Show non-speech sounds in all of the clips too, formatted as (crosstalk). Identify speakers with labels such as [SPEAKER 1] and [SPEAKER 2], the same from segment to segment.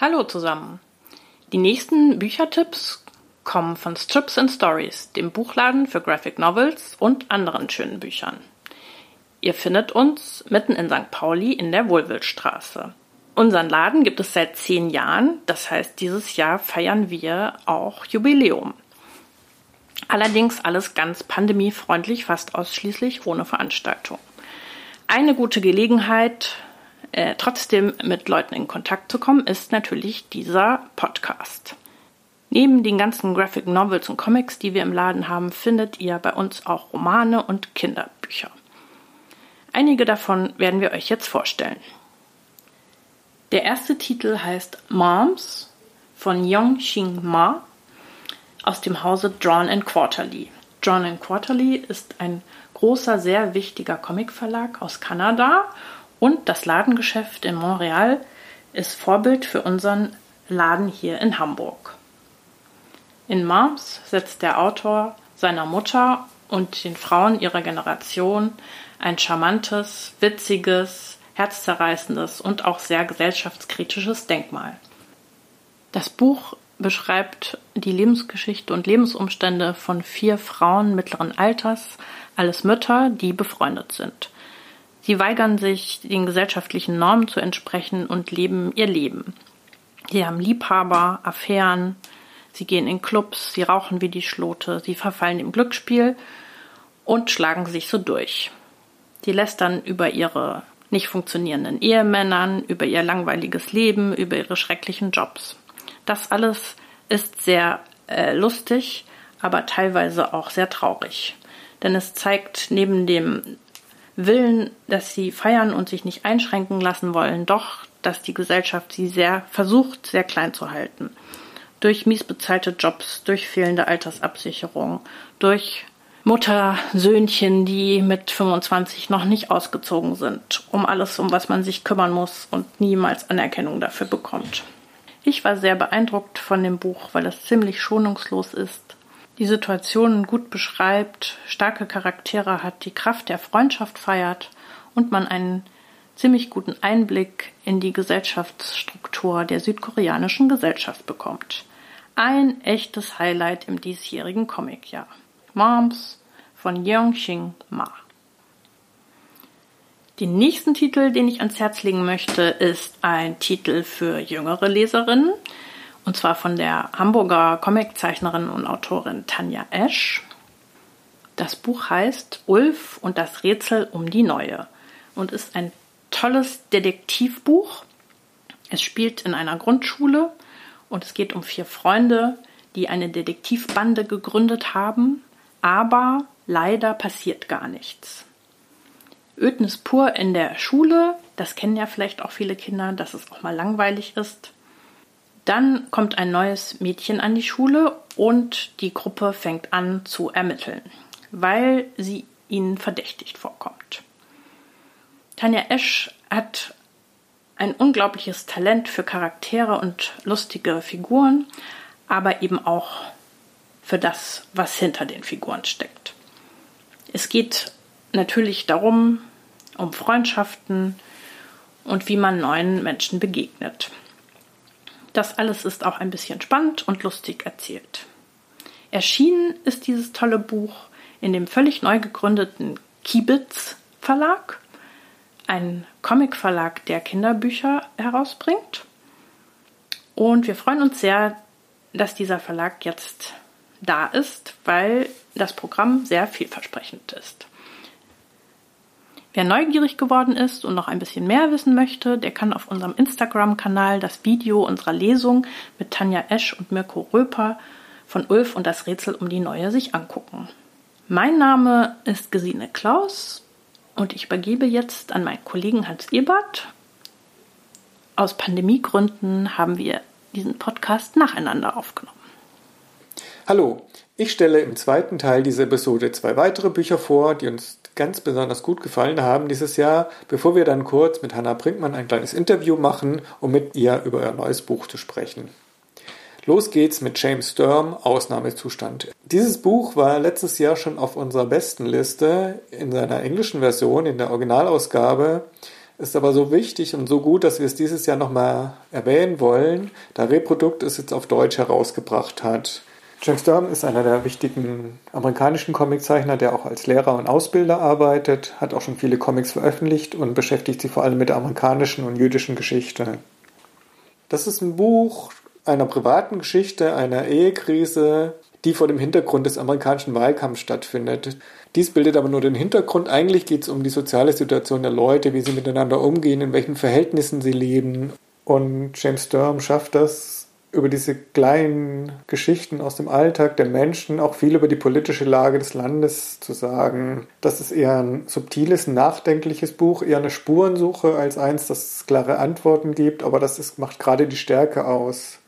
[SPEAKER 1] Hallo zusammen. Die nächsten Büchertipps kommen von Strips and Stories, dem Buchladen für Graphic Novels und anderen schönen Büchern. Ihr findet uns mitten in St. Pauli in der Wohlwildstraße. Unseren Laden gibt es seit zehn Jahren, das heißt, dieses Jahr feiern wir auch Jubiläum. Allerdings alles ganz pandemiefreundlich, fast ausschließlich ohne Veranstaltung. Eine gute Gelegenheit, äh, trotzdem mit Leuten in Kontakt zu kommen, ist natürlich dieser Podcast. Neben den ganzen Graphic Novels und Comics, die wir im Laden haben, findet ihr bei uns auch Romane und Kinderbücher. Einige davon werden wir euch jetzt vorstellen. Der erste Titel heißt Moms von Yong Xing Ma aus dem Hause Drawn and Quarterly. Drawn and Quarterly ist ein großer, sehr wichtiger Comicverlag aus Kanada und das Ladengeschäft in Montreal ist Vorbild für unseren Laden hier in Hamburg. In Moms setzt der Autor seiner Mutter und den Frauen ihrer Generation ein charmantes, witziges, herzzerreißendes und auch sehr gesellschaftskritisches Denkmal. Das Buch beschreibt die Lebensgeschichte und Lebensumstände von vier Frauen mittleren Alters, alles Mütter, die befreundet sind. Sie weigern sich, den gesellschaftlichen Normen zu entsprechen und leben ihr Leben. Sie haben Liebhaber, Affären, sie gehen in Clubs, sie rauchen wie die Schlote, sie verfallen im Glücksspiel und schlagen sich so durch. Sie lästern über ihre nicht funktionierenden Ehemännern, über ihr langweiliges Leben, über ihre schrecklichen Jobs. Das alles ist sehr äh, lustig, aber teilweise auch sehr traurig. Denn es zeigt neben dem Willen, dass sie feiern und sich nicht einschränken lassen wollen, doch, dass die Gesellschaft sie sehr versucht, sehr klein zu halten. Durch miesbezahlte Jobs, durch fehlende Altersabsicherung, durch Mutter-Söhnchen, die mit 25 noch nicht ausgezogen sind, um alles, um was man sich kümmern muss und niemals Anerkennung dafür bekommt. Ich war sehr beeindruckt von dem Buch, weil es ziemlich schonungslos ist die Situationen gut beschreibt, starke Charaktere hat, die Kraft der Freundschaft feiert und man einen ziemlich guten Einblick in die Gesellschaftsstruktur der südkoreanischen Gesellschaft bekommt. Ein echtes Highlight im diesjährigen Comicjahr. Moms von Yeongxing Ma. Den nächsten Titel, den ich ans Herz legen möchte, ist ein Titel für jüngere Leserinnen. Und zwar von der Hamburger Comiczeichnerin und Autorin Tanja Esch. Das Buch heißt Ulf und das Rätsel um die Neue und ist ein tolles Detektivbuch. Es spielt in einer Grundschule und es geht um vier Freunde, die eine Detektivbande gegründet haben, aber leider passiert gar nichts. Ödnis pur in der Schule, das kennen ja vielleicht auch viele Kinder, dass es auch mal langweilig ist. Dann kommt ein neues Mädchen an die Schule und die Gruppe fängt an zu ermitteln, weil sie ihnen verdächtigt vorkommt. Tanja Esch hat ein unglaubliches Talent für Charaktere und lustige Figuren, aber eben auch für das, was hinter den Figuren steckt. Es geht natürlich darum, um Freundschaften und wie man neuen Menschen begegnet. Das alles ist auch ein bisschen spannend und lustig erzählt. Erschienen ist dieses tolle Buch in dem völlig neu gegründeten Kibitz Verlag, ein Comicverlag, der Kinderbücher herausbringt. Und wir freuen uns sehr, dass dieser Verlag jetzt da ist, weil das Programm sehr vielversprechend ist. Wer neugierig geworden ist und noch ein bisschen mehr wissen möchte, der kann auf unserem Instagram-Kanal das Video unserer Lesung mit Tanja Esch und Mirko Röper von Ulf und das Rätsel um die Neue sich angucken. Mein Name ist Gesine Klaus und ich übergebe jetzt an meinen Kollegen Hans Ebert. Aus Pandemiegründen haben wir diesen Podcast nacheinander aufgenommen.
[SPEAKER 2] Hallo, ich stelle im zweiten Teil dieser Episode zwei weitere Bücher vor, die uns ganz besonders gut gefallen haben dieses Jahr, bevor wir dann kurz mit Hannah Brinkmann ein kleines Interview machen, um mit ihr über ihr neues Buch zu sprechen. Los geht's mit James Sturm, Ausnahmezustand. Dieses Buch war letztes Jahr schon auf unserer besten Liste in seiner englischen Version, in der Originalausgabe. Ist aber so wichtig und so gut, dass wir es dieses Jahr nochmal erwähnen wollen, da Reprodukt es jetzt auf Deutsch herausgebracht hat. James Sturm ist einer der wichtigen amerikanischen Comiczeichner, der auch als Lehrer und Ausbilder arbeitet, hat auch schon viele Comics veröffentlicht und beschäftigt sich vor allem mit der amerikanischen und jüdischen Geschichte. Das ist ein Buch, einer privaten Geschichte einer Ehekrise, die vor dem Hintergrund des amerikanischen Wahlkampfs stattfindet. Dies bildet aber nur den Hintergrund. Eigentlich geht es um die soziale Situation der Leute, wie sie miteinander umgehen, in welchen Verhältnissen sie leben. Und James Sturm schafft das über diese kleinen Geschichten aus dem Alltag der Menschen auch viel über die politische Lage des Landes zu sagen. Das ist eher ein subtiles, nachdenkliches Buch, eher eine Spurensuche als eins, das klare Antworten gibt, aber das ist, macht gerade die Stärke aus.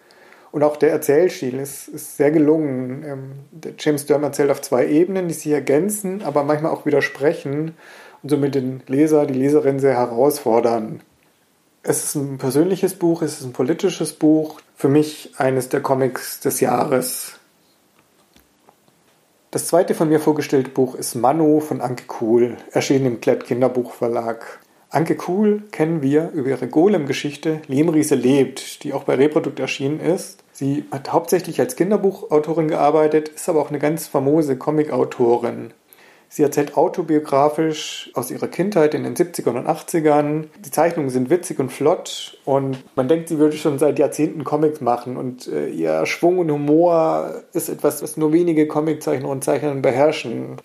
[SPEAKER 2] Und auch der Erzählstil ist, ist sehr gelungen. Ähm, James Sturm erzählt auf zwei Ebenen, die sich ergänzen, aber manchmal auch widersprechen und somit den Leser, die Leserin sehr herausfordern. Es ist ein persönliches Buch, es ist ein politisches Buch. Für mich eines der Comics des Jahres. Das zweite von mir vorgestellte Buch ist Manu von Anke Kuhl, erschienen im Klett Kinderbuchverlag. Anke Kuhl kennen wir über ihre Golem-Geschichte Lehmriese lebt, die auch bei Reprodukt erschienen ist. Sie hat hauptsächlich als Kinderbuchautorin gearbeitet, ist aber auch eine ganz famose Comicautorin. Sie erzählt autobiografisch aus ihrer Kindheit in den 70ern und 80ern. Die Zeichnungen sind witzig und flott und man denkt, sie würde schon seit Jahrzehnten Comics machen und äh, ihr Schwung und Humor ist etwas, was nur wenige Comiczeichner und Zeichner beherrschen.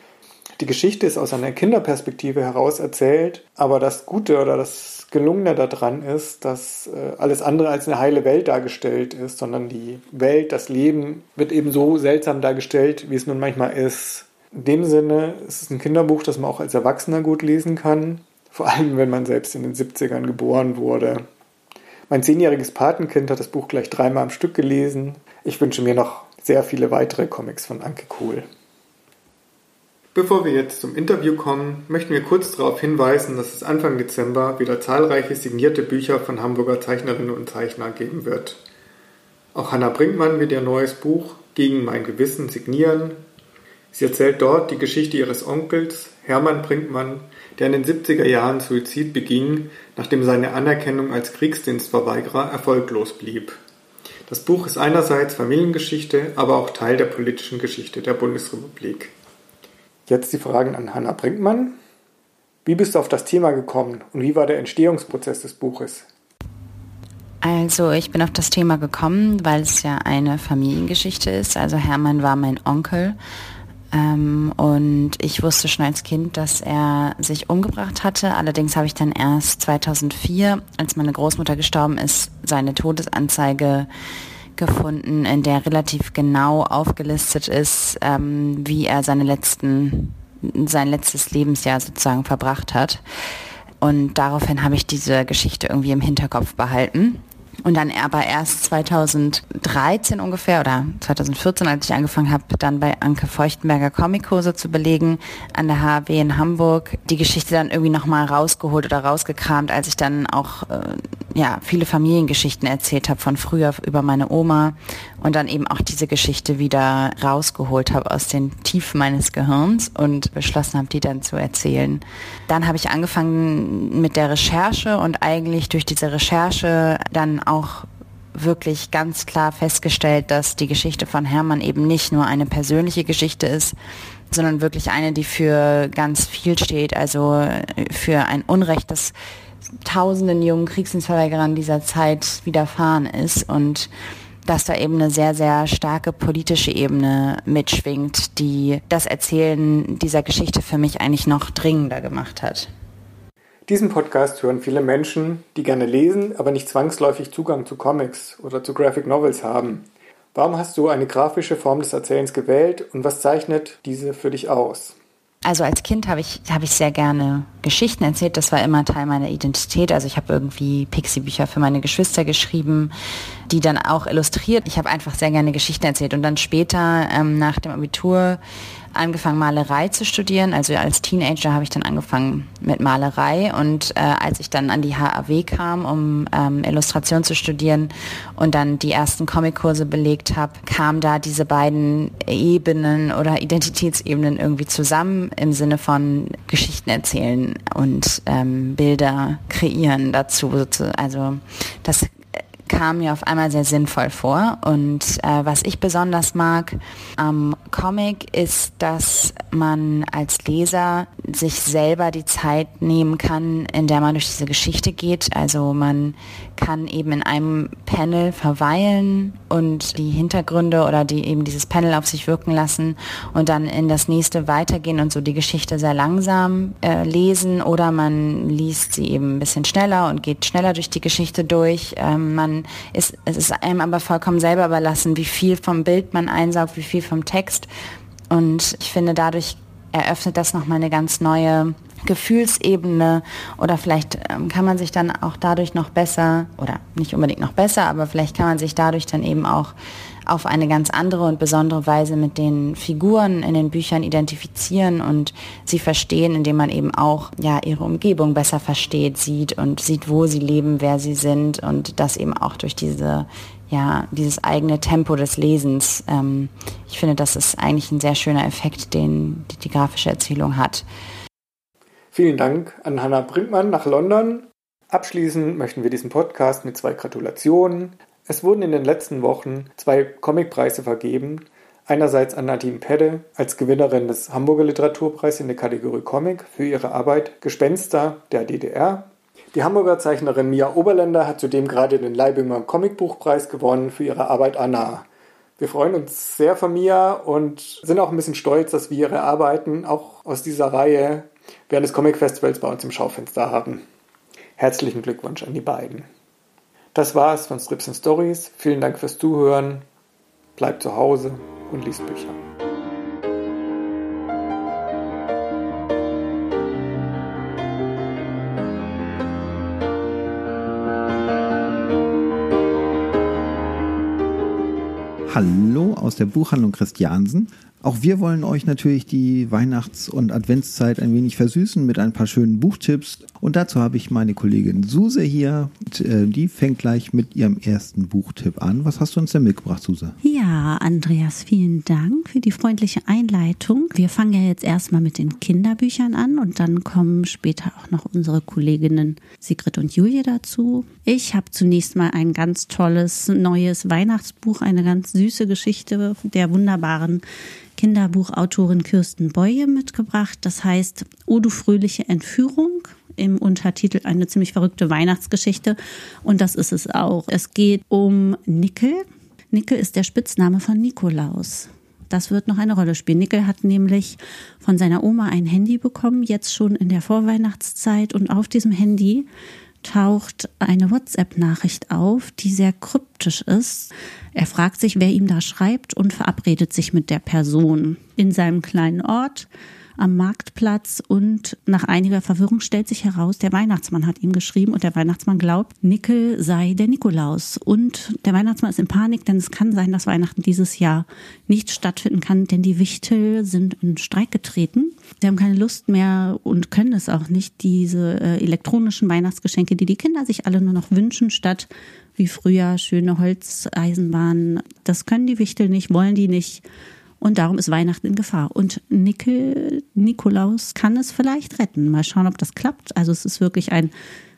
[SPEAKER 2] Die Geschichte ist aus einer Kinderperspektive heraus erzählt, aber das Gute oder das Gelungene daran ist, dass äh, alles andere als eine heile Welt dargestellt ist, sondern die Welt, das Leben wird eben so seltsam dargestellt, wie es nun manchmal ist. In dem Sinne ist es ein Kinderbuch, das man auch als Erwachsener gut lesen kann, vor allem wenn man selbst in den 70ern geboren wurde. Mein zehnjähriges Patenkind hat das Buch gleich dreimal am Stück gelesen. Ich wünsche mir noch sehr viele weitere Comics von Anke Kohl. Bevor wir jetzt zum Interview kommen, möchten wir kurz darauf hinweisen, dass es Anfang Dezember wieder zahlreiche signierte Bücher von Hamburger Zeichnerinnen und Zeichnern geben wird. Auch Hanna Brinkmann wird ihr neues Buch Gegen mein Gewissen signieren. Sie erzählt dort die Geschichte ihres Onkels, Hermann Brinkmann, der in den 70er Jahren Suizid beging, nachdem seine Anerkennung als Kriegsdienstverweigerer erfolglos blieb. Das Buch ist einerseits Familiengeschichte, aber auch Teil der politischen Geschichte der Bundesrepublik. Jetzt die Fragen an Hanna Brinkmann. Wie bist du auf das Thema gekommen und wie war der Entstehungsprozess des Buches?
[SPEAKER 3] Also ich bin auf das Thema gekommen, weil es ja eine Familiengeschichte ist. Also Hermann war mein Onkel ähm, und ich wusste schon als Kind, dass er sich umgebracht hatte. Allerdings habe ich dann erst 2004, als meine Großmutter gestorben ist, seine Todesanzeige gefunden, in der relativ genau aufgelistet ist, ähm, wie er seine letzten, sein letztes Lebensjahr sozusagen verbracht hat. Und daraufhin habe ich diese Geschichte irgendwie im Hinterkopf behalten. Und dann aber erst 2013 ungefähr oder 2014, als ich angefangen habe, dann bei Anke Feuchtenberger Comickurse zu belegen an der HW in Hamburg, die Geschichte dann irgendwie nochmal rausgeholt oder rausgekramt, als ich dann auch äh, ja, viele Familiengeschichten erzählt habe von früher über meine Oma und dann eben auch diese Geschichte wieder rausgeholt habe aus den Tiefen meines Gehirns und beschlossen habe, die dann zu erzählen. Dann habe ich angefangen mit der Recherche und eigentlich durch diese Recherche dann auch wirklich ganz klar festgestellt, dass die Geschichte von Hermann eben nicht nur eine persönliche Geschichte ist, sondern wirklich eine, die für ganz viel steht, also für ein Unrecht, das tausenden jungen Kriegsdienstverweigerern dieser Zeit widerfahren ist und dass da eben eine sehr, sehr starke politische Ebene mitschwingt, die das Erzählen dieser Geschichte für mich eigentlich noch dringender gemacht hat.
[SPEAKER 2] Diesen Podcast hören viele Menschen, die gerne lesen, aber nicht zwangsläufig Zugang zu Comics oder zu Graphic Novels haben. Warum hast du eine grafische Form des Erzählens gewählt und was zeichnet diese für dich aus?
[SPEAKER 3] Also als Kind habe ich, hab ich sehr gerne Geschichten erzählt. Das war immer Teil meiner Identität. Also ich habe irgendwie Pixie-Bücher für meine Geschwister geschrieben, die dann auch illustriert. Ich habe einfach sehr gerne Geschichten erzählt. Und dann später, ähm, nach dem Abitur, angefangen, Malerei zu studieren. Also als Teenager habe ich dann angefangen mit Malerei und äh, als ich dann an die HAW kam, um ähm, Illustration zu studieren und dann die ersten Comickurse belegt habe, kamen da diese beiden Ebenen oder Identitätsebenen irgendwie zusammen im Sinne von Geschichten erzählen und ähm, Bilder kreieren dazu. Also das kam mir auf einmal sehr sinnvoll vor. Und äh, was ich besonders mag am Comic ist, dass man als Leser sich selber die Zeit nehmen kann, in der man durch diese Geschichte geht. Also man kann eben in einem Panel verweilen und die Hintergründe oder die eben dieses Panel auf sich wirken lassen und dann in das nächste weitergehen und so die Geschichte sehr langsam äh, lesen oder man liest sie eben ein bisschen schneller und geht schneller durch die Geschichte durch. Ähm, man ist, es ist einem aber vollkommen selber überlassen, wie viel vom Bild man einsaugt, wie viel vom Text. Und ich finde, dadurch eröffnet das nochmal eine ganz neue Gefühlsebene oder vielleicht ähm, kann man sich dann auch dadurch noch besser oder nicht unbedingt noch besser, aber vielleicht kann man sich dadurch dann eben auch auf eine ganz andere und besondere Weise mit den Figuren in den Büchern identifizieren und sie verstehen, indem man eben auch ja ihre Umgebung besser versteht, sieht und sieht, wo sie leben, wer sie sind und das eben auch durch diese ja dieses eigene Tempo des Lesens. Ähm, ich finde, das ist eigentlich ein sehr schöner Effekt, den die, die grafische Erzählung hat.
[SPEAKER 2] Vielen Dank an Hannah Brinkmann nach London. Abschließen möchten wir diesen Podcast mit zwei Gratulationen. Es wurden in den letzten Wochen zwei Comicpreise vergeben. Einerseits an Nadine Pedde als Gewinnerin des Hamburger Literaturpreises in der Kategorie Comic für ihre Arbeit Gespenster der DDR. Die Hamburger Zeichnerin Mia Oberländer hat zudem gerade den Leibinger Comicbuchpreis gewonnen für ihre Arbeit Anna. Wir freuen uns sehr von Mia und sind auch ein bisschen stolz, dass wir ihre Arbeiten auch aus dieser Reihe während des Comic Festivals bei uns im Schaufenster haben. Herzlichen Glückwunsch an die beiden. Das war's von Strips and Stories. Vielen Dank fürs Zuhören. Bleibt zu Hause und liest Bücher.
[SPEAKER 4] Hallo aus der Buchhandlung Christiansen. Auch wir wollen euch natürlich die Weihnachts- und Adventszeit ein wenig versüßen mit ein paar schönen Buchtipps. Und dazu habe ich meine Kollegin Suse hier. Äh, die fängt gleich mit ihrem ersten Buchtipp an. Was hast du uns denn mitgebracht, Suse?
[SPEAKER 5] Ja, Andreas, vielen Dank für die freundliche Einleitung. Wir fangen ja jetzt erstmal mit den Kinderbüchern an und dann kommen später auch noch unsere Kolleginnen Sigrid und Julie dazu. Ich habe zunächst mal ein ganz tolles neues Weihnachtsbuch, eine ganz süße Geschichte der wunderbaren Kinderbuchautorin Kirsten Boye mitgebracht. Das heißt O du fröhliche Entführung im Untertitel eine ziemlich verrückte Weihnachtsgeschichte. Und das ist es auch. Es geht um Nickel. Nickel ist der Spitzname von Nikolaus. Das wird noch eine Rolle spielen. Nickel hat nämlich von seiner Oma ein Handy bekommen, jetzt schon in der Vorweihnachtszeit. Und auf diesem Handy taucht eine WhatsApp-Nachricht auf, die sehr kryptisch ist. Er fragt sich, wer ihm da schreibt und verabredet sich mit der Person in seinem kleinen Ort am Marktplatz und nach einiger Verwirrung stellt sich heraus, der Weihnachtsmann hat ihm geschrieben und der Weihnachtsmann glaubt, Nickel sei der Nikolaus. Und der Weihnachtsmann ist in Panik, denn es kann sein, dass Weihnachten dieses Jahr nicht stattfinden kann, denn die Wichtel sind in Streik getreten. Sie haben keine Lust mehr und können es auch nicht, diese äh, elektronischen Weihnachtsgeschenke, die die Kinder sich alle nur noch wünschen, statt wie früher schöne Holzeisenbahnen. Das können die Wichtel nicht, wollen die nicht. Und darum ist Weihnachten in Gefahr. Und Nickel, Nikolaus kann es vielleicht retten. Mal schauen, ob das klappt. Also es ist wirklich ein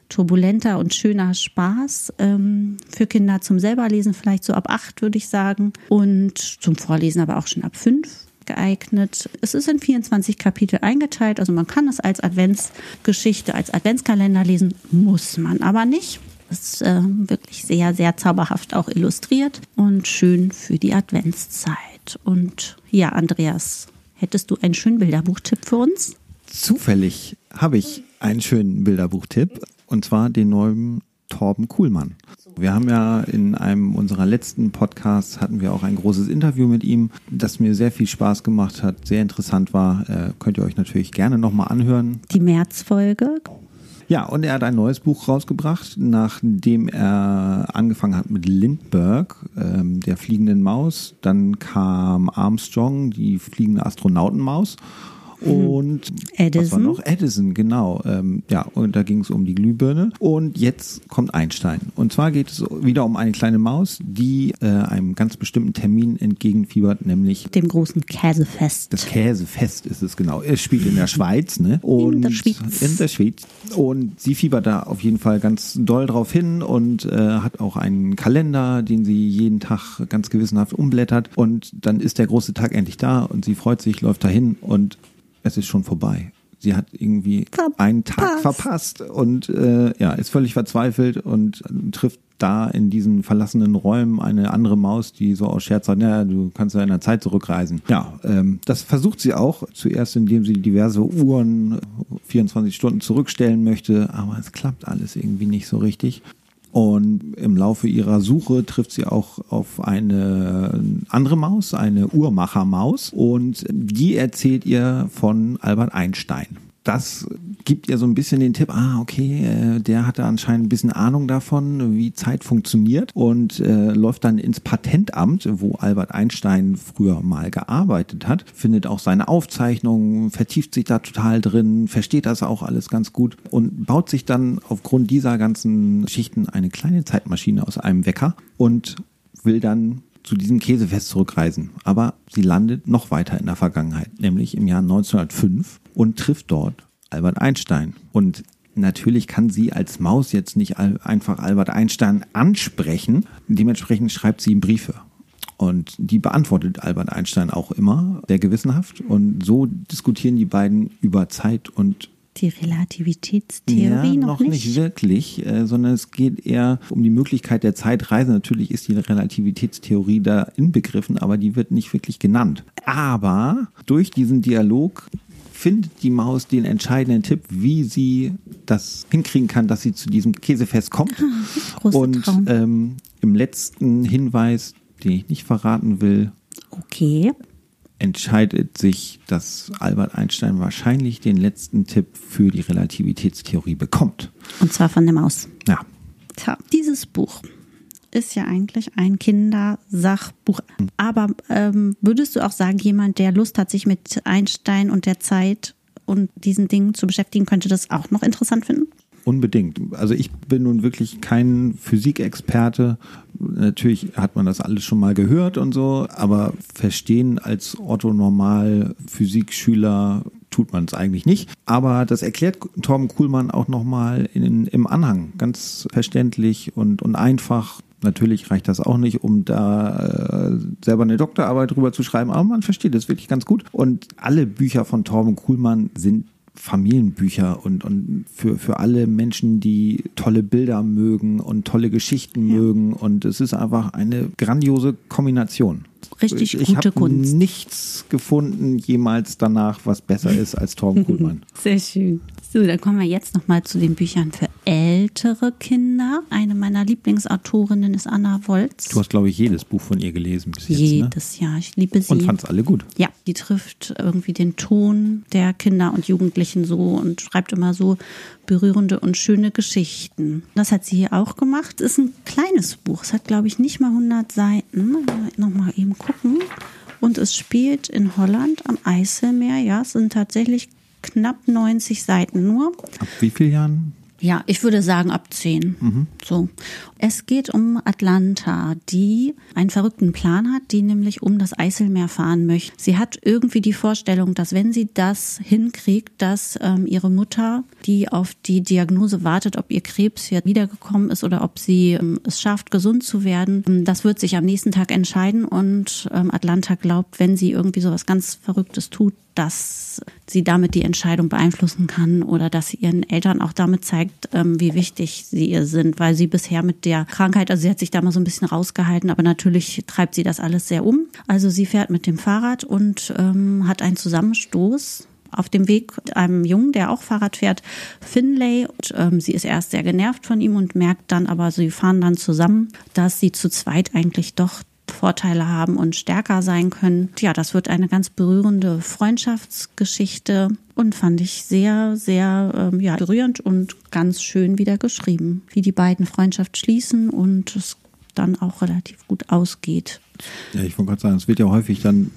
[SPEAKER 5] turbulenter und schöner Spaß ähm, für Kinder zum selberlesen, vielleicht so ab acht, würde ich sagen. Und zum Vorlesen aber auch schon ab fünf geeignet. Es ist in 24 Kapitel eingeteilt, also man kann es als Adventsgeschichte, als Adventskalender lesen, muss man aber nicht. Ist äh, wirklich sehr, sehr zauberhaft auch illustriert und schön für die Adventszeit. Und ja, Andreas, hättest du einen schönen Bilderbuchtipp für uns?
[SPEAKER 4] Zufällig habe ich einen schönen Bilderbuchtipp und zwar den neuen Torben Kuhlmann. Wir haben ja in einem unserer letzten Podcasts hatten wir auch ein großes Interview mit ihm, das mir sehr viel Spaß gemacht hat, sehr interessant war. Äh, könnt ihr euch natürlich gerne nochmal anhören.
[SPEAKER 5] Die Märzfolge.
[SPEAKER 4] Ja, und er hat ein neues Buch rausgebracht, nachdem er angefangen hat mit Lindbergh, ähm, der fliegenden Maus. Dann kam Armstrong, die fliegende Astronautenmaus. Und
[SPEAKER 5] Edison.
[SPEAKER 4] was war noch? Edison, genau. Ähm, ja, und da ging es um die Glühbirne. Und jetzt kommt Einstein. Und zwar geht es wieder um eine kleine Maus, die äh, einem ganz bestimmten Termin entgegenfiebert, nämlich
[SPEAKER 5] Dem großen Käsefest.
[SPEAKER 4] das Käsefest ist es genau. Es spielt in der Schweiz, ne? Und
[SPEAKER 5] In der Schweiz.
[SPEAKER 4] In der Schweiz. Und sie fiebert da auf jeden Fall ganz doll drauf hin und äh, hat auch einen Kalender, den sie jeden Tag ganz gewissenhaft umblättert. Und dann ist der große Tag endlich da und sie freut sich, läuft dahin und es ist schon vorbei. Sie hat irgendwie
[SPEAKER 5] Verpasst.
[SPEAKER 4] einen Tag verpasst und äh, ja, ist völlig verzweifelt und trifft da in diesen verlassenen Räumen eine andere Maus, die so aus Scherz sagt, naja, du kannst ja in der Zeit zurückreisen. Ja, ähm, das versucht sie auch, zuerst indem sie diverse Uhren 24 Stunden zurückstellen möchte, aber es klappt alles irgendwie nicht so richtig. Und im Laufe ihrer Suche trifft sie auch auf eine andere Maus, eine Uhrmachermaus. Und die erzählt ihr von Albert Einstein. Das gibt ihr so ein bisschen den Tipp, ah, okay, äh, der hatte anscheinend ein bisschen Ahnung davon, wie Zeit funktioniert und äh, läuft dann ins Patentamt, wo Albert Einstein früher mal gearbeitet hat, findet auch seine Aufzeichnungen, vertieft sich da total drin, versteht das auch alles ganz gut und baut sich dann aufgrund dieser ganzen Geschichten eine kleine Zeitmaschine aus einem Wecker und will dann zu diesem Käsefest zurückreisen. Aber sie landet noch weiter in der Vergangenheit, nämlich im Jahr 1905 und trifft dort Albert Einstein. Und natürlich kann sie als Maus jetzt nicht einfach Albert Einstein ansprechen. Dementsprechend schreibt sie ihm Briefe. Und die beantwortet Albert Einstein auch immer, sehr gewissenhaft. Und so diskutieren die beiden über Zeit und
[SPEAKER 5] Die Relativitätstheorie
[SPEAKER 4] ja,
[SPEAKER 5] noch, nicht.
[SPEAKER 4] wirklich, äh, sondern es geht eher um die Möglichkeit der Zeitreise. Natürlich ist die Relativitätstheorie da inbegriffen, aber die wird nicht wirklich genannt. Aber durch diesen Dialog findet die Maus den entscheidenden Tipp, wie sie das hinkriegen kann, dass sie zu diesem Käsefest kommt.
[SPEAKER 5] große
[SPEAKER 4] Und ähm, im letzten Hinweis, den ich nicht verraten will,
[SPEAKER 5] Okay.
[SPEAKER 4] Entscheidet sich, dass Albert Einstein wahrscheinlich den letzten Tipp für die Relativitätstheorie bekommt.
[SPEAKER 5] Und zwar von der Maus.
[SPEAKER 4] Ja,
[SPEAKER 5] Tja, dieses Buch ist ja eigentlich ein Kindersachbuch. Aber ähm, würdest du auch sagen, jemand, der Lust hat, sich mit Einstein und der Zeit und diesen Dingen zu beschäftigen, könnte das auch noch interessant finden?
[SPEAKER 4] Unbedingt. Also ich bin nun wirklich kein Physikexperte. Natürlich hat man das alles schon mal gehört und so, aber verstehen als Otto Normal Physikschüler tut man es eigentlich nicht. Aber das erklärt Torben Kuhlmann auch nochmal im Anhang. Ganz verständlich und, und einfach. Natürlich reicht das auch nicht, um da äh, selber eine Doktorarbeit drüber zu schreiben, aber man versteht es wirklich ganz gut. Und alle Bücher von Torben Kuhlmann sind Familienbücher und, und für, für alle Menschen, die tolle Bilder mögen und tolle Geschichten mögen. Und es ist einfach eine grandiose Kombination.
[SPEAKER 5] Richtig
[SPEAKER 4] ich
[SPEAKER 5] gute
[SPEAKER 4] habe
[SPEAKER 5] Kunst.
[SPEAKER 4] nichts gefunden jemals danach, was besser ist als Torben Kuhlmann. (laughs)
[SPEAKER 5] Sehr schön. So, dann kommen wir jetzt nochmal zu den Büchern für ältere Kinder. Eine meiner Lieblingsautorinnen ist Anna Wolz.
[SPEAKER 4] Du hast, glaube ich, jedes Buch von ihr gelesen bis jetzt. Ne?
[SPEAKER 5] Jedes Jahr. Ich liebe sie.
[SPEAKER 4] Und fand's alle gut.
[SPEAKER 5] Ja, die trifft irgendwie den Ton der Kinder und Jugendlichen so und schreibt immer so berührende und schöne Geschichten. Das hat sie hier auch gemacht. Ist ein kleines Buch. Es hat, glaube ich, nicht mal 100 Seiten. Nochmal eben gucken. Und es spielt in Holland am Eiselmeer. Ja, es sind tatsächlich knapp 90 Seiten nur.
[SPEAKER 4] Ab wie vielen Jahren?
[SPEAKER 5] Ja, ich würde sagen ab zehn. So. Es geht um Atlanta, die einen verrückten Plan hat, die nämlich um das Eiselmeer fahren möchte. Sie hat irgendwie die Vorstellung, dass wenn sie das hinkriegt, dass ähm, ihre Mutter, die auf die Diagnose wartet, ob ihr Krebs jetzt wiedergekommen ist oder ob sie ähm, es schafft, gesund zu werden, ähm, das wird sich am nächsten Tag entscheiden und ähm, Atlanta glaubt, wenn sie irgendwie sowas ganz Verrücktes tut, dass sie damit die Entscheidung beeinflussen kann oder dass sie ihren Eltern auch damit zeigt, ähm, wie wichtig sie ihr sind, weil sie bisher mit der Krankheit, also sie hat sich da mal so ein bisschen rausgehalten, aber natürlich treibt sie das alles sehr um. Also sie fährt mit dem Fahrrad und ähm, hat einen Zusammenstoß auf dem Weg einem Jungen, der auch Fahrrad fährt, Finlay. Und, ähm, sie ist erst sehr genervt von ihm und merkt dann aber, sie fahren dann zusammen, dass sie zu zweit eigentlich doch Vorteile haben und stärker sein können. Ja, das wird eine ganz berührende Freundschaftsgeschichte und fand ich sehr, sehr ähm, ja, berührend und ganz schön wieder geschrieben, wie die beiden Freundschaft schließen und es dann auch relativ gut ausgeht.
[SPEAKER 4] Ja, ich wollte gerade sagen, es wird ja häufig dann,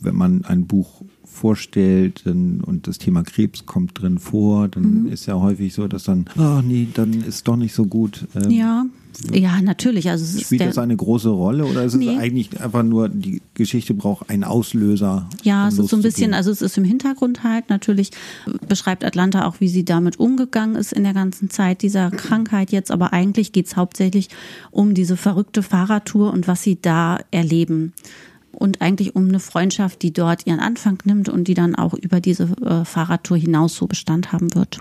[SPEAKER 4] wenn man ein Buch vorstellt dann, und das Thema Krebs kommt drin vor, dann mhm. ist ja häufig so, dass dann, oh nee, dann ist doch nicht so gut.
[SPEAKER 5] Ähm, ja. Ja, natürlich. Also es
[SPEAKER 4] Spielt das eine große Rolle oder ist nee. es eigentlich einfach nur, die Geschichte braucht einen Auslöser?
[SPEAKER 5] Ja, es ist so ein bisschen, also es ist im Hintergrund halt. Natürlich beschreibt Atlanta auch, wie sie damit umgegangen ist in der ganzen Zeit dieser Krankheit jetzt. Aber eigentlich geht es hauptsächlich um diese verrückte Fahrradtour und was sie da erleben und eigentlich um eine Freundschaft, die dort ihren Anfang nimmt und die dann auch über diese äh, Fahrradtour hinaus so Bestand haben wird.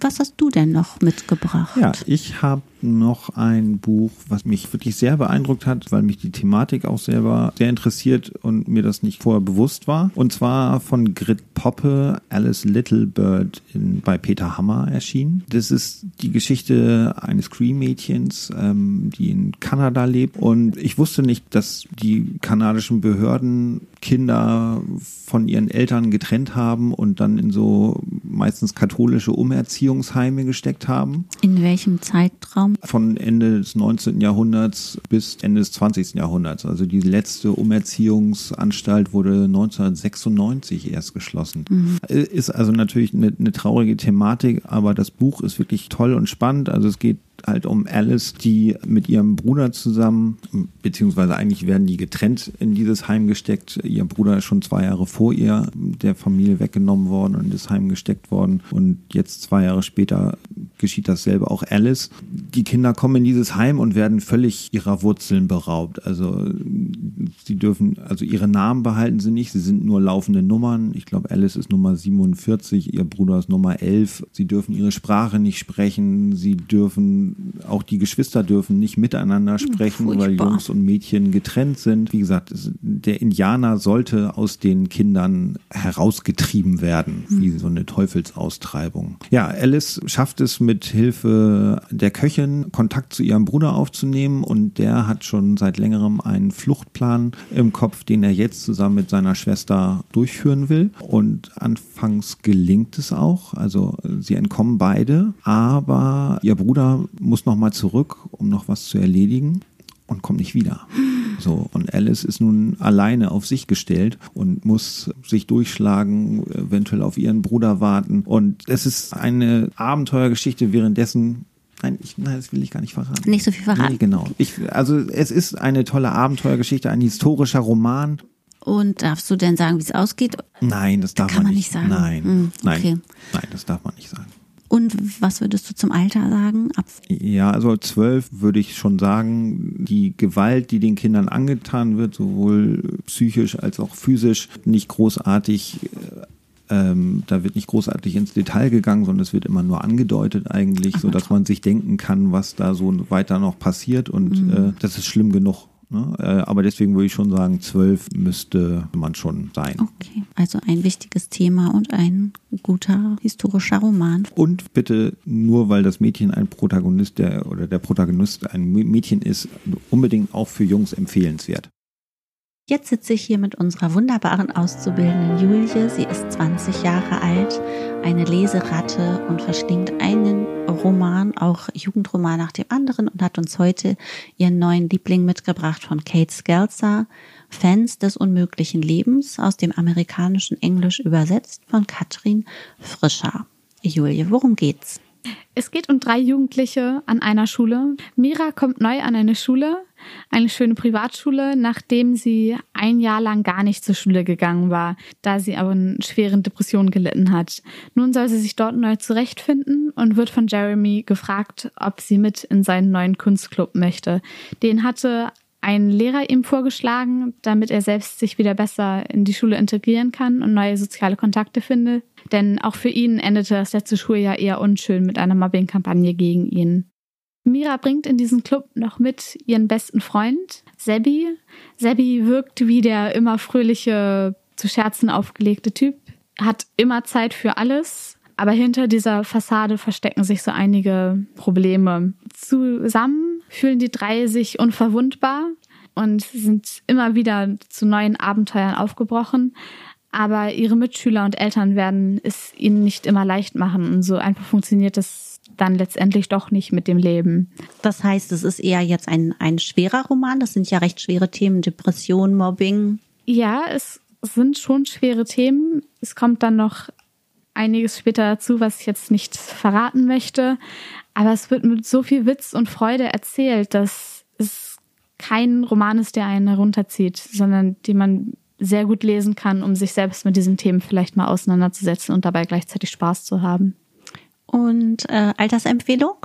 [SPEAKER 5] Was hast du denn noch mitgebracht?
[SPEAKER 4] Ja, ich habe noch ein Buch, was mich wirklich sehr beeindruckt hat, weil mich die Thematik auch selber sehr interessiert und mir das nicht vorher bewusst war. Und zwar von Grit Poppe, Alice Littlebird in, bei Peter Hammer erschienen. Das ist die Geschichte eines Cree-Mädchens, ähm, die in Kanada lebt. Und ich wusste nicht, dass die kanadischen Behörden Kinder von ihren Eltern getrennt haben und dann in so meistens katholische Umerziehungsheime gesteckt haben.
[SPEAKER 5] In welchem Zeitraum?
[SPEAKER 4] Von Ende des 19. Jahrhunderts bis Ende des 20. Jahrhunderts. Also die letzte Umerziehungsanstalt wurde 1996 erst geschlossen. Mhm. Ist also natürlich eine, eine traurige Thematik, aber das Buch ist wirklich toll und spannend. Also es geht halt um Alice, die mit ihrem Bruder zusammen, beziehungsweise eigentlich werden die getrennt in dieses Heim gesteckt. Ihr Bruder ist schon zwei Jahre vor ihr der Familie weggenommen worden und in das Heim gesteckt worden. Und jetzt zwei Jahre später geschieht dasselbe auch Alice. Die Kinder kommen in dieses Heim und werden völlig ihrer Wurzeln beraubt. Also sie dürfen, also ihre Namen behalten sie nicht, sie sind nur laufende Nummern. Ich glaube, Alice ist Nummer 47, ihr Bruder ist Nummer 11. Sie dürfen ihre Sprache nicht sprechen, sie dürfen auch die Geschwister dürfen nicht miteinander hm, sprechen, Furchtbar. weil Jungs und Mädchen getrennt sind. Wie gesagt, der Indianer sollte aus den Kindern herausgetrieben werden, hm. wie so eine Teufelsaustreibung. Ja, Alice schafft es mit Hilfe der Köchin Kontakt zu ihrem Bruder aufzunehmen und der hat schon seit längerem einen Fluchtplan im Kopf, den er jetzt zusammen mit seiner Schwester durchführen will. Und anfangs gelingt es auch. Also sie entkommen beide, aber ihr Bruder muss nochmal zurück, um noch was zu erledigen und kommt nicht wieder. (gasps) So, und Alice ist nun alleine auf sich gestellt und muss sich durchschlagen, eventuell auf ihren Bruder warten. Und es ist eine Abenteuergeschichte, währenddessen Nein, ich, nein, das will ich gar nicht verraten.
[SPEAKER 5] Nicht so viel verraten.
[SPEAKER 4] Nee, genau. Ich, also es ist eine tolle Abenteuergeschichte, ein historischer Roman.
[SPEAKER 5] Und darfst du denn sagen, wie es ausgeht?
[SPEAKER 4] Nein, das darf
[SPEAKER 5] Kann
[SPEAKER 4] man
[SPEAKER 5] nicht. Man
[SPEAKER 4] nicht sagen. Nein, hm, okay. nein, nein, das darf man nicht sagen.
[SPEAKER 5] Und was würdest du zum Alter sagen? Ab
[SPEAKER 4] ja, also zwölf würde ich schon sagen, die Gewalt, die den Kindern angetan wird, sowohl psychisch als auch physisch, nicht großartig äh, ähm, da wird nicht großartig ins Detail gegangen, sondern es wird immer nur angedeutet eigentlich, so dass man sich denken kann, was da so weiter noch passiert und mhm. äh, das ist schlimm genug. Ne? Äh, aber deswegen würde ich schon sagen, zwölf müsste man schon sein.
[SPEAKER 5] Okay, also ein wichtiges Thema und ein guter historischer Roman.
[SPEAKER 4] Und bitte nur, weil das Mädchen ein Protagonist der, oder der Protagonist ein Mädchen ist, unbedingt auch für Jungs empfehlenswert.
[SPEAKER 5] Jetzt sitze ich hier mit unserer wunderbaren Auszubildenden Julie. Sie ist 20 Jahre alt, eine Leseratte und verschlingt einen Roman, auch Jugendroman nach dem anderen und hat uns heute ihren neuen Liebling mitgebracht von Kate Skelzer, Fans des unmöglichen Lebens, aus dem amerikanischen Englisch übersetzt von Katrin Frischer. Julie, worum geht's?
[SPEAKER 6] Es geht um drei Jugendliche an einer Schule. Mira kommt neu an eine Schule, eine schöne Privatschule, nachdem sie ein Jahr lang gar nicht zur Schule gegangen war, da sie aber eine schweren Depression gelitten hat. Nun soll sie sich dort neu zurechtfinden und wird von Jeremy gefragt, ob sie mit in seinen neuen Kunstclub möchte. Den hatte ein Lehrer ihm vorgeschlagen, damit er selbst sich wieder besser in die Schule integrieren kann und neue soziale Kontakte findet. Denn auch für ihn endete das letzte Schuljahr eher unschön mit einer Mobbing-Kampagne gegen ihn. Mira bringt in diesen Club noch mit ihren besten Freund, Sebi. Sebi wirkt wie der immer fröhliche, zu Scherzen aufgelegte Typ. hat immer Zeit für alles, aber hinter dieser Fassade verstecken sich so einige Probleme. Zusammen fühlen die drei sich unverwundbar und sind immer wieder zu neuen Abenteuern aufgebrochen. Aber ihre Mitschüler und Eltern werden es ihnen nicht immer leicht machen. Und so einfach funktioniert es dann letztendlich doch nicht mit dem Leben.
[SPEAKER 5] Das heißt, es ist eher jetzt ein, ein schwerer Roman. Das sind ja recht schwere Themen, Depression, Mobbing.
[SPEAKER 6] Ja, es sind schon schwere Themen. Es kommt dann noch einiges später dazu, was ich jetzt nicht verraten möchte. Aber es wird mit so viel Witz und Freude erzählt, dass es kein Roman ist, der einen herunterzieht, sondern den man sehr gut lesen kann, um sich selbst mit diesen Themen vielleicht mal auseinanderzusetzen und dabei gleichzeitig Spaß zu haben.
[SPEAKER 5] Und äh, Altersempfehlung?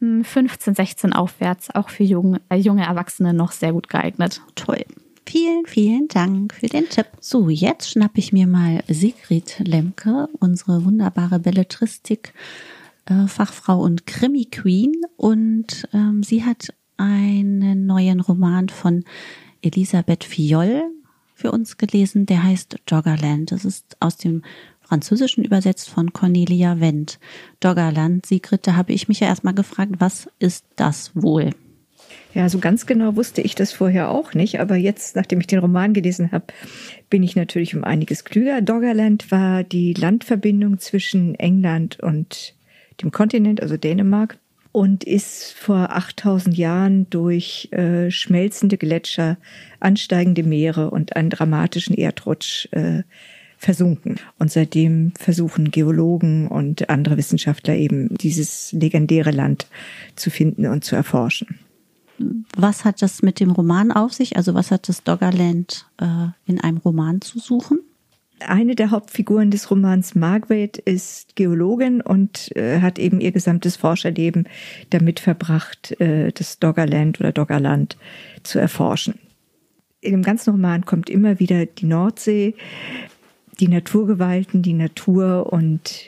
[SPEAKER 6] 15, hm, 16 aufwärts, auch für junge, äh, junge Erwachsene noch sehr gut geeignet.
[SPEAKER 5] Toll. Vielen, vielen Dank für den Tipp. So, jetzt schnappe ich mir mal Sigrid Lemke, unsere wunderbare Belletristik äh, Fachfrau und Krimi Queen und ähm, sie hat einen neuen Roman von Elisabeth Fiol für uns gelesen, der heißt Doggerland. Das ist aus dem Französischen übersetzt von Cornelia Wendt. Doggerland, Sigrid, da habe ich mich ja erstmal gefragt, was ist das wohl?
[SPEAKER 7] Ja, so ganz genau wusste ich das vorher auch nicht, aber jetzt, nachdem ich den Roman gelesen habe, bin ich natürlich um einiges klüger. Doggerland war die Landverbindung zwischen England und dem Kontinent, also Dänemark und ist vor 8000 Jahren durch äh, schmelzende Gletscher, ansteigende Meere und einen dramatischen Erdrutsch äh, versunken. Und seitdem versuchen Geologen und andere Wissenschaftler eben dieses legendäre Land zu finden und zu erforschen.
[SPEAKER 5] Was hat das mit dem Roman auf sich? Also was hat das Doggerland äh, in einem Roman zu suchen?
[SPEAKER 7] Eine der Hauptfiguren des Romans Margaret ist Geologin und äh, hat eben ihr gesamtes Forscherleben damit verbracht, äh, das Doggerland oder Doggerland zu erforschen. In dem ganzen Roman kommt immer wieder die Nordsee, die Naturgewalten, die Natur und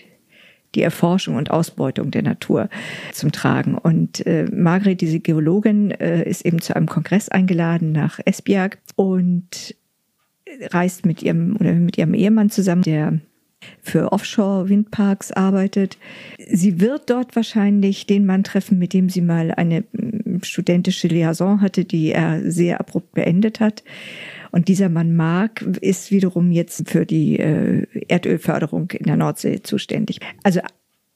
[SPEAKER 7] die Erforschung und Ausbeutung der Natur zum Tragen. Und äh, Margret, diese Geologin, äh, ist eben zu einem Kongress eingeladen nach Esbjerg und reist mit ihrem oder mit ihrem Ehemann zusammen, der für Offshore-Windparks arbeitet. Sie wird dort wahrscheinlich den Mann treffen, mit dem sie mal eine studentische Liaison hatte, die er sehr abrupt beendet hat. Und dieser Mann Mark ist wiederum jetzt für die äh, Erdölförderung in der Nordsee zuständig. Also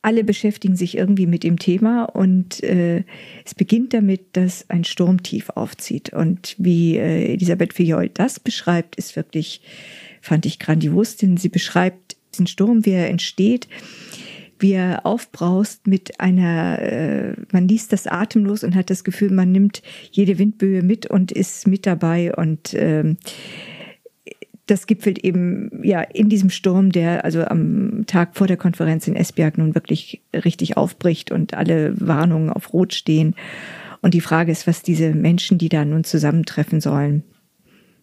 [SPEAKER 7] alle beschäftigen sich irgendwie mit dem Thema und äh, es beginnt damit, dass ein Sturmtief aufzieht. Und wie äh, Elisabeth Fillol das beschreibt, ist wirklich, fand ich grandios, denn sie beschreibt diesen Sturm, wie er entsteht, wie er aufbraust mit einer, äh, man liest das atemlos und hat das Gefühl, man nimmt jede Windböe mit und ist mit dabei und äh, das gipfelt eben ja in diesem Sturm, der also am Tag vor der Konferenz in Esbjerg nun wirklich richtig aufbricht und alle Warnungen auf Rot stehen. Und die Frage ist, was diese Menschen, die da nun zusammentreffen sollen,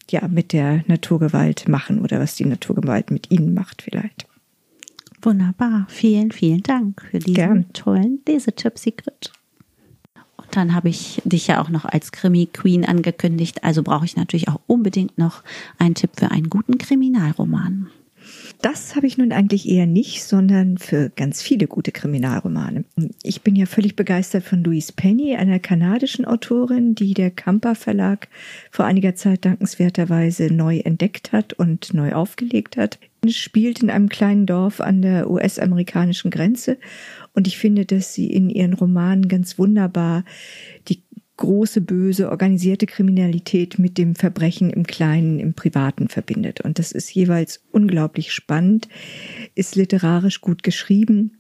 [SPEAKER 7] ja, mit der Naturgewalt machen oder was die Naturgewalt mit ihnen macht vielleicht.
[SPEAKER 5] Wunderbar. Vielen, vielen Dank für diesen Gern. tollen Lesetipp, Sigrid. Dann habe ich dich ja auch noch als Krimi-Queen angekündigt. Also brauche ich natürlich auch unbedingt noch einen Tipp für einen guten Kriminalroman.
[SPEAKER 7] Das habe ich nun eigentlich eher nicht, sondern für ganz viele gute Kriminalromane. Ich bin ja völlig begeistert von Louise Penny, einer kanadischen Autorin, die der Kamper Verlag vor einiger Zeit dankenswerterweise neu entdeckt hat und neu aufgelegt hat. Es spielt in einem kleinen Dorf an der US-amerikanischen Grenze und ich finde, dass sie in ihren Romanen ganz wunderbar die große, böse, organisierte Kriminalität mit dem Verbrechen im Kleinen, im Privaten verbindet. Und das ist jeweils unglaublich spannend, ist literarisch gut geschrieben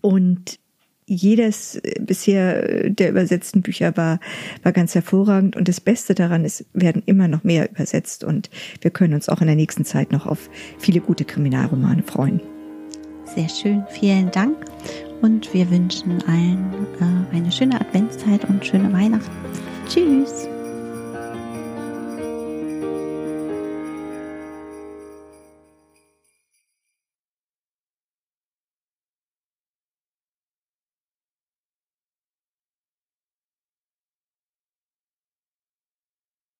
[SPEAKER 7] und jedes bisher der übersetzten Bücher war, war ganz hervorragend. Und das Beste daran ist, werden immer noch mehr übersetzt. Und wir können uns auch in der nächsten Zeit noch auf viele gute Kriminalromane freuen.
[SPEAKER 5] Sehr schön. Vielen Dank und wir wünschen allen äh, eine schöne Adventszeit und schöne Weihnachten. Tschüss.